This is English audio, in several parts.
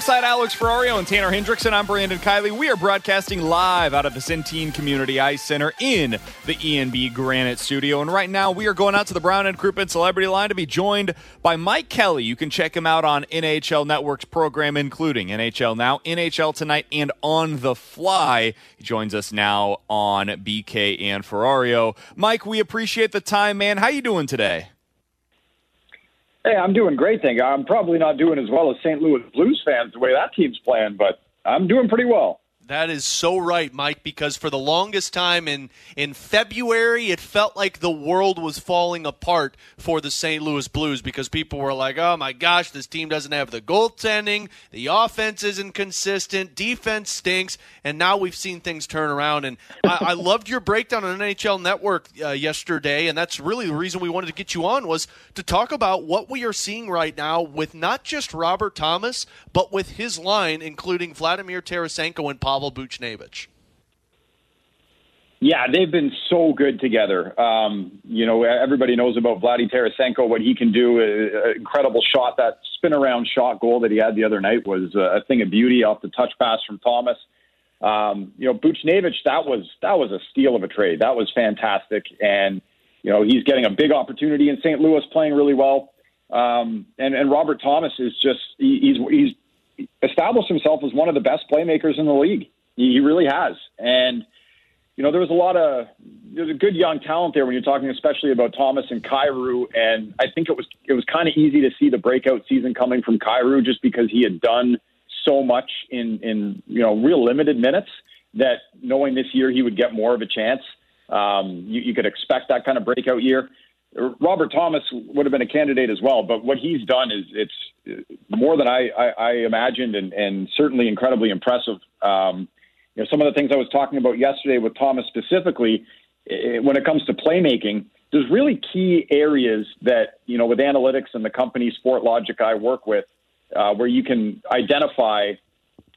Alongside Alex Ferrario and Tanner Hendrickson, I'm Brandon Kiley. We are broadcasting live out of the Centene Community Ice Center in the ENB Granite Studio. And right now, we are going out to the Brown and Crouppen Celebrity Line to be joined by Mike Kelly. You can check him out on NHL Network's program, including NHL Now, NHL Tonight, and On the Fly. He joins us now on BK and Ferrario. Mike, we appreciate the time, man. How you doing today? Hey, I'm doing great, you. I'm probably not doing as well as St. Louis Blues fans the way that team's playing, but I'm doing pretty well. That is so right, Mike, because for the longest time in, in February, it felt like the world was falling apart for the St. Louis Blues because people were like, oh my gosh, this team doesn't have the goaltending, the offense isn't consistent, defense stinks, and now we've seen things turn around. And I, I loved your breakdown on NHL Network uh, yesterday, and that's really the reason we wanted to get you on was to talk about what we are seeing right now with not just Robert Thomas, but with his line, including Vladimir Tarasenko and Pavel Buchnevich. Yeah, they've been so good together. Um, you know, everybody knows about Vladdy Tarasenko, what he can do. Uh, incredible shot. That spin around shot goal that he had the other night was a thing of beauty off the touch pass from Thomas. Um, you know, Buchnevich, that was that was a steal of a trade. That was fantastic, and you know he's getting a big opportunity in St. Louis, playing really well. Um, and and Robert Thomas is just he, he's he's established himself as one of the best playmakers in the league. He, really has, and you know, there was a lot of there's a good young talent there when you're talking, especially about Thomas and Kyrou. And I think it was it was kind of easy to see the breakout season coming from Kyrou just because he had done so much in in you know real limited minutes that knowing this year he would get more of a chance. Um, you, you could expect that kind of breakout year. Robert Thomas would have been a candidate as well, but what he's done is it's more than I, I, I imagined, and, and certainly incredibly impressive. Um, you know, some of the things I was talking about yesterday with Thomas specifically, eh, when it comes to playmaking, there's really key areas that, you know, with analytics and the company Sportlogiq I work with, uh, where you can identify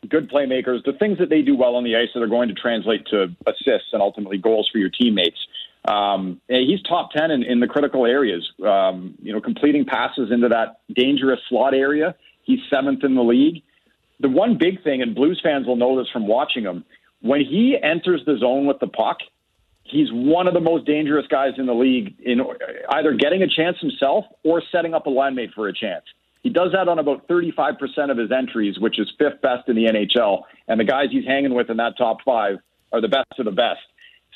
good playmakers, the things that they do well on the ice that are going to translate to assists and ultimately goals for your teammates. Um, he's top 10 in, in the critical areas, um, you know, completing passes into that dangerous slot area. He's seventh in the league the one big thing, and Blues fans will know this from watching him, when he enters the zone with the puck, he's one of the most dangerous guys in the league in either getting a chance himself or setting up a line mate for a chance. He does that on about 35% of his entries, which is fifth best in the NHL. And the guys he's hanging with in that top five are the best of the best.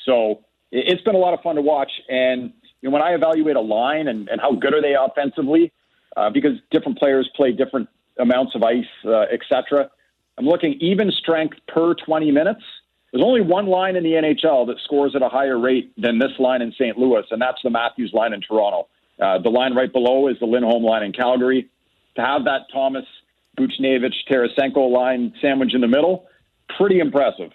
So it's been a lot of fun to watch. And you know, when I evaluate a line and, and how good are they offensively, uh, because different players play different amounts of ice, uh, etc. I'm looking even strength per 20 minutes. There's only one line in the NHL that scores at a higher rate than this line in St. Louis, and that's the Matthews line in Toronto. Uh, the line right below is the Lindholm line in Calgary. To have that Thomas, Buchnevich, Tarasenko line sandwich in the middle, pretty impressive.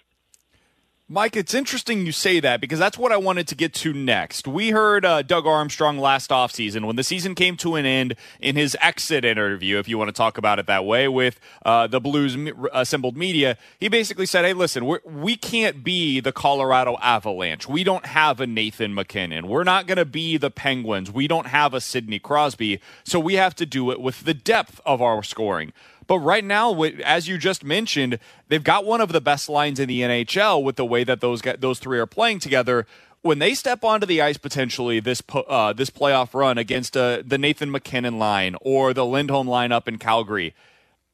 Mike, it's interesting you say that because that's what I wanted to get to next. We heard uh, Doug Armstrong last offseason when the season came to an end in his exit interview, if you want to talk about it that way, with uh, the Blues assembled media. He basically said, hey, listen, we're, we can't be the Colorado Avalanche. We don't have a Nathan MacKinnon. We're not going to be the Penguins. We don't have a Sidney Crosby. So we have to do it with the depth of our scoring. But right now, as you just mentioned, they've got one of the best lines in the NHL with the way that those those three are playing together. when they step onto the ice potentially this uh, this playoff run against uh, the Nathan MacKinnon line or the Lindholm line up in Calgary,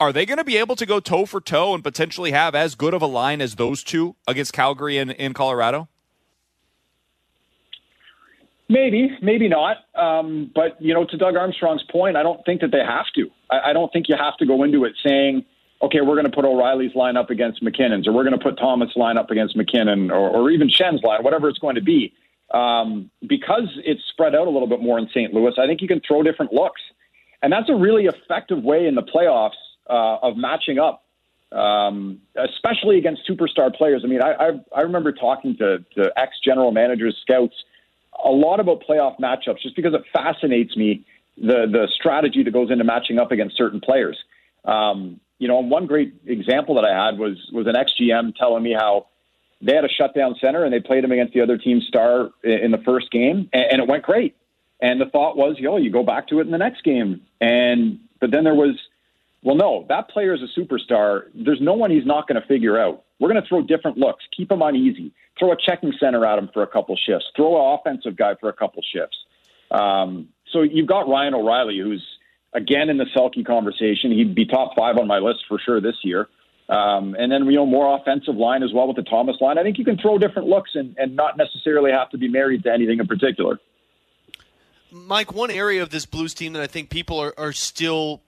are they going to be able to go toe for toe and potentially have as good of a line as those two against Calgary and in Colorado? Maybe, maybe not. Um, but you know, to Doug Armstrong's point, I don't think that they have to. I, I don't think you have to go into it saying, "Okay, we're going to put O'Reilly's line up against MacKinnon's, or we're going to put Thomas' line up against McKinnon, or, or even Schenn's line, whatever it's going to be." Um, because it's spread out a little bit more in St. Louis, I think you can throw different looks, and that's a really effective way in the playoffs uh, of matching up, um, especially against superstar players. I mean, I, I, I remember talking to, to ex general managers, scouts, a lot about playoff matchups just because it fascinates me the the strategy that goes into matching up against certain players. Um, you know, one great example that I had was was an ex-GM telling me how they had a shutdown center and they played him against the other team's star in the first game, and, and it went great. And the thought was, yo, you go back to it in the next game. And but then there was well, no, that player is a superstar. There's no one he's not going to figure out. We're going to throw different looks, keep him uneasy, throw a checking center at him for a couple shifts, throw an offensive guy for a couple shifts. Um, so you've got Ryan O'Reilly, who's again in the Selke conversation. He'd be top five on my list for sure this year. Um, and then you know more offensive line as well with the Thomas line. I think you can throw different looks and, and not necessarily have to be married to anything in particular. Mike, one area of this Blues team that I think people are, are still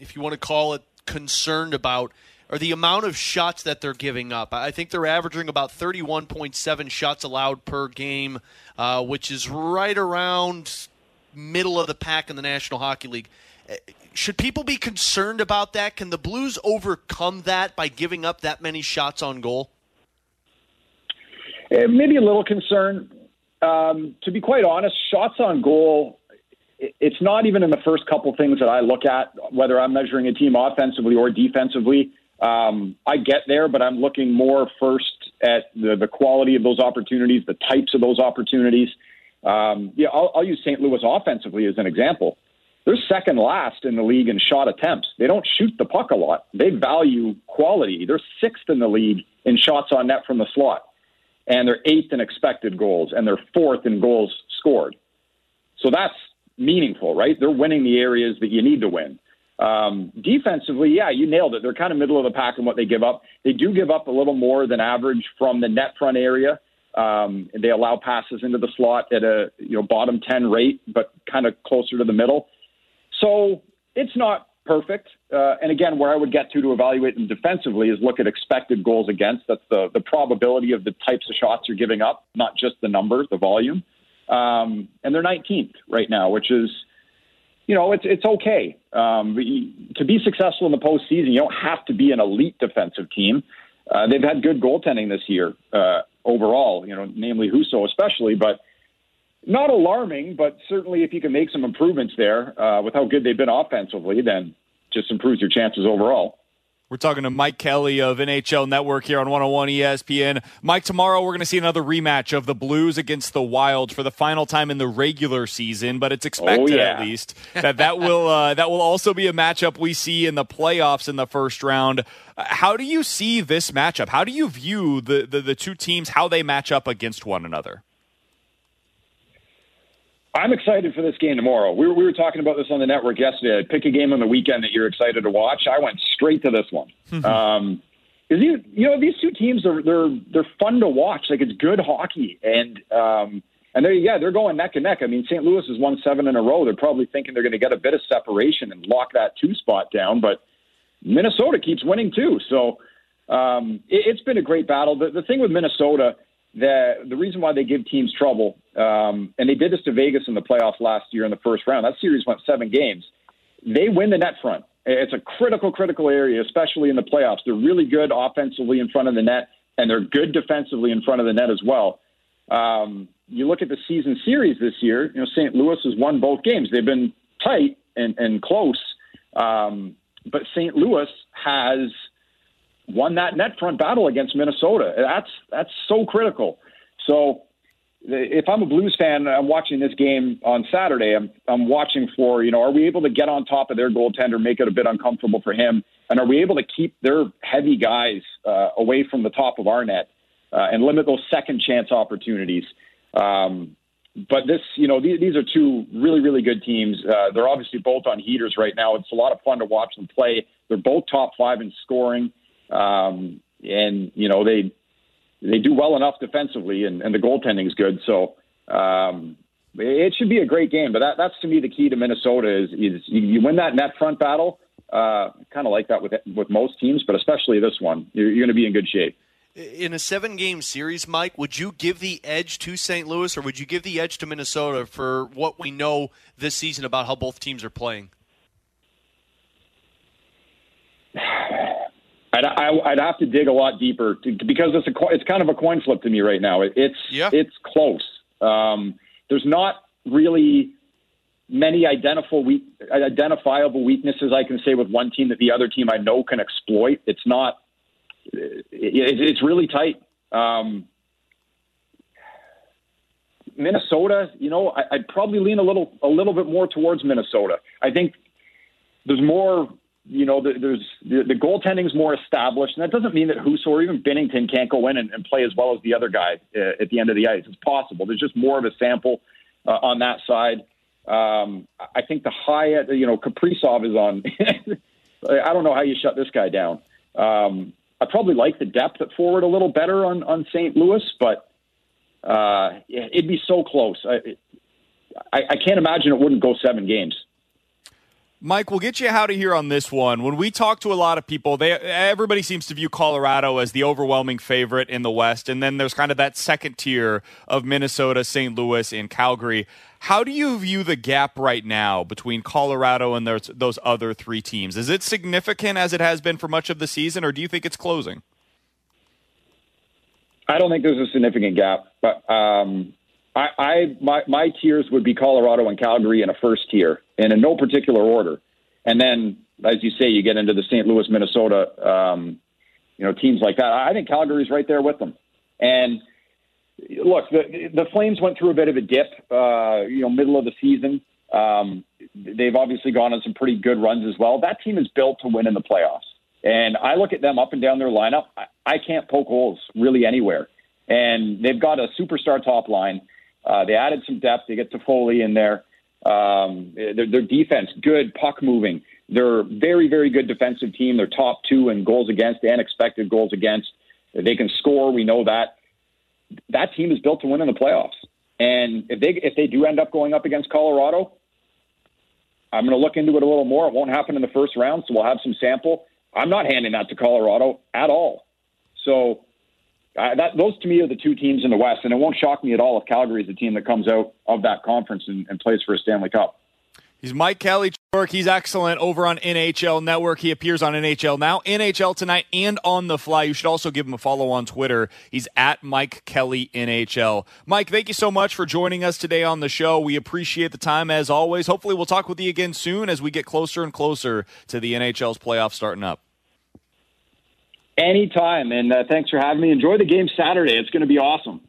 if you want to call it, concerned about are the amount of shots that they're giving up. I think they're averaging about 31.7 shots allowed per game, uh, which is right around middle of the pack in the National Hockey League. Uh, should people be concerned about that? Can the Blues overcome that by giving up that many shots on goal? Uh, maybe a little concern. Um, to be quite honest, shots on goal it's not even in the first couple things that I look at, whether I'm measuring a team offensively or defensively. Um, I get there, but I'm looking more first at the, the quality of those opportunities, the types of those opportunities. Um, yeah, I'll, I'll use St. Louis offensively as an example. They're second last in the league in shot attempts. They don't shoot the puck a lot. They value quality. They're sixth in the league in shots on net from the slot, and they're eighth in expected goals, and they're fourth in goals scored. So that's meaningful, right? They're winning the areas that you need to win. Um, defensively, yeah, you nailed it. They're kind of middle of the pack in what they give up. They do give up a little more than average from the net front area. Um, they allow passes into the slot at a you know bottom ten rate, but kind of closer to the middle. So it's not perfect. Uh, and again, where I would get to to evaluate them defensively is look at expected goals against. That's the the probability of the types of shots you're giving up, not just the numbers, the volume. Um, and they're 19th right now, which is, you know, it's it's okay. Um, to be successful in the postseason, you don't have to be an elite defensive team. Uh, they've had good goaltending this year uh, overall, you know, namely Husso especially, but not alarming. But certainly, if you can make some improvements there uh, with how good they've been offensively, then just improves your chances overall. We're talking to Mike Kelly of NHL Network here on 101 ESPN. Mike, tomorrow we're going to see another rematch of the Blues against the Wild for the final time in the regular season, but it's expected oh, yeah. at least that that will uh, that will also be a matchup we see in the playoffs in the first round. Uh, how do you see this matchup? How do you view the, the, the two teams how they match up against one another? I'm excited for this game tomorrow. We were, we were talking about this on the network yesterday. Pick a game on the weekend that you're excited to watch. I went straight to this one. Mm-hmm. Um, you, you know these two teams are they're they're fun to watch. Like it's good hockey, and um, and they're yeah they're going neck and neck. I mean, St. Louis has won seven in a row. They're probably thinking they're going to get a bit of separation and lock that two spot down. But Minnesota keeps winning too. So um, it, it's been a great battle. The, the thing with Minnesota the the reason why they give teams trouble, um, and they did this to Vegas in the playoffs last year in the first round. That series went seven games. They win the net front. It's a critical, critical area, especially in the playoffs. They're really good offensively in front of the net, and they're good defensively in front of the net as well. Um, you look at the season series this year. You know, St. Louis has won both games. They've been tight and, and close, um, but St. Louis has won that net front battle against Minnesota. That's that's so critical. So if I'm a Blues fan, I'm watching this game on Saturday. I'm I'm watching for you know, are we able to get on top of their goaltender, make it a bit uncomfortable for him, and are we able to keep their heavy guys uh, away from the top of our net uh, and limit those second chance opportunities? Um, but this, you know, these, these, are two really, really good teams. Uh, they're obviously both on heaters right now. It's a lot of fun to watch them play. They're both top five in scoring, um, and you know they they do well enough defensively, and, and the goaltending is good. So um, it should be a great game. But that, that's to me the key to Minnesota is, is you, win that net front battle. Uh, kind of like that with with most teams, but especially this one, you're, you're going to be in good shape. In a seven game series, Mike, would you give the edge to St. Louis or would you give the edge to Minnesota for what we know this season about how both teams are playing? I'd, I, would have to dig a lot deeper to, because it's a it's kind of a coin flip to me right now. It's yeah. it's close. Um, there's not really many identifiable weak, identifiable weaknesses I can say with one team that the other team I know can exploit. It's not. It, it's really tight. Um, Minnesota, you know, I, would probably lean a little a little bit more towards Minnesota. I think there's more you know, there's the, the goaltending is more established, and that doesn't mean that Husso or even Binnington can't go in and, and play as well as the other guy uh, at the end of the ice. It's possible. There's just more of a sample uh, on that side. Um, I think the high, you know, Kaprizov is on. I don't know how you shut this guy down. Um, I probably like the depth at forward a little better on on St. Louis, but uh, it'd be so close. I, I, I can't imagine it wouldn't go seven games. Mike, we'll get you out of here on this one. When we talk to a lot of people, they everybody seems to view Colorado as the overwhelming favorite in the West, and then there's kind of that second tier of Minnesota, St. Louis, and Calgary. How do you view the gap right now between Colorado and those, those other three teams? Is it significant as it has been for much of the season, or do you think it's closing? I don't think there's a significant gap, but um, I, I my my tiers would be Colorado and Calgary in a first tier, and in no particular order. And then, as you say, you get into the St. Louis, Minnesota, um, you know, teams like that. I think Calgary's right there with them. And look, the the Flames went through a bit of a dip, uh, you know, middle of the season. Um, they've obviously gone on some pretty good runs as well. That team is built to win in the playoffs. And I look at them up and down their lineup. I, I can't poke holes really anywhere. And they've got a superstar top line. Uh, they added some depth. They get Toffoli in there. Um, their, their defense, good puck moving. They're very, very good defensive team. They're top two in goals against and expected goals against. They can score. We know that. That team is built to win in the playoffs. And if they if they do end up going up against Colorado, I'm going to look into it a little more. It won't happen in the first round, so we'll have some sample. I'm not handing that to Colorado at all. So that, those to me are the two teams in the West, and it won't shock me at all if Calgary is the team that comes out of that conference and, and plays for a Stanley Cup. He's Mike Kelly. He's excellent over on NHL Network. He appears on NHL Now, NHL Tonight, and on the fly. You should also give him a follow on Twitter. He's at Mike Kelly NHL. Mike, thank you so much for joining us today on the show. We appreciate the time as always. Hopefully, we'll talk with you again soon as we get closer and closer to the NHL's playoffs starting up. Anytime. And uh, thanks for having me. Enjoy the game Saturday. It's going to be awesome.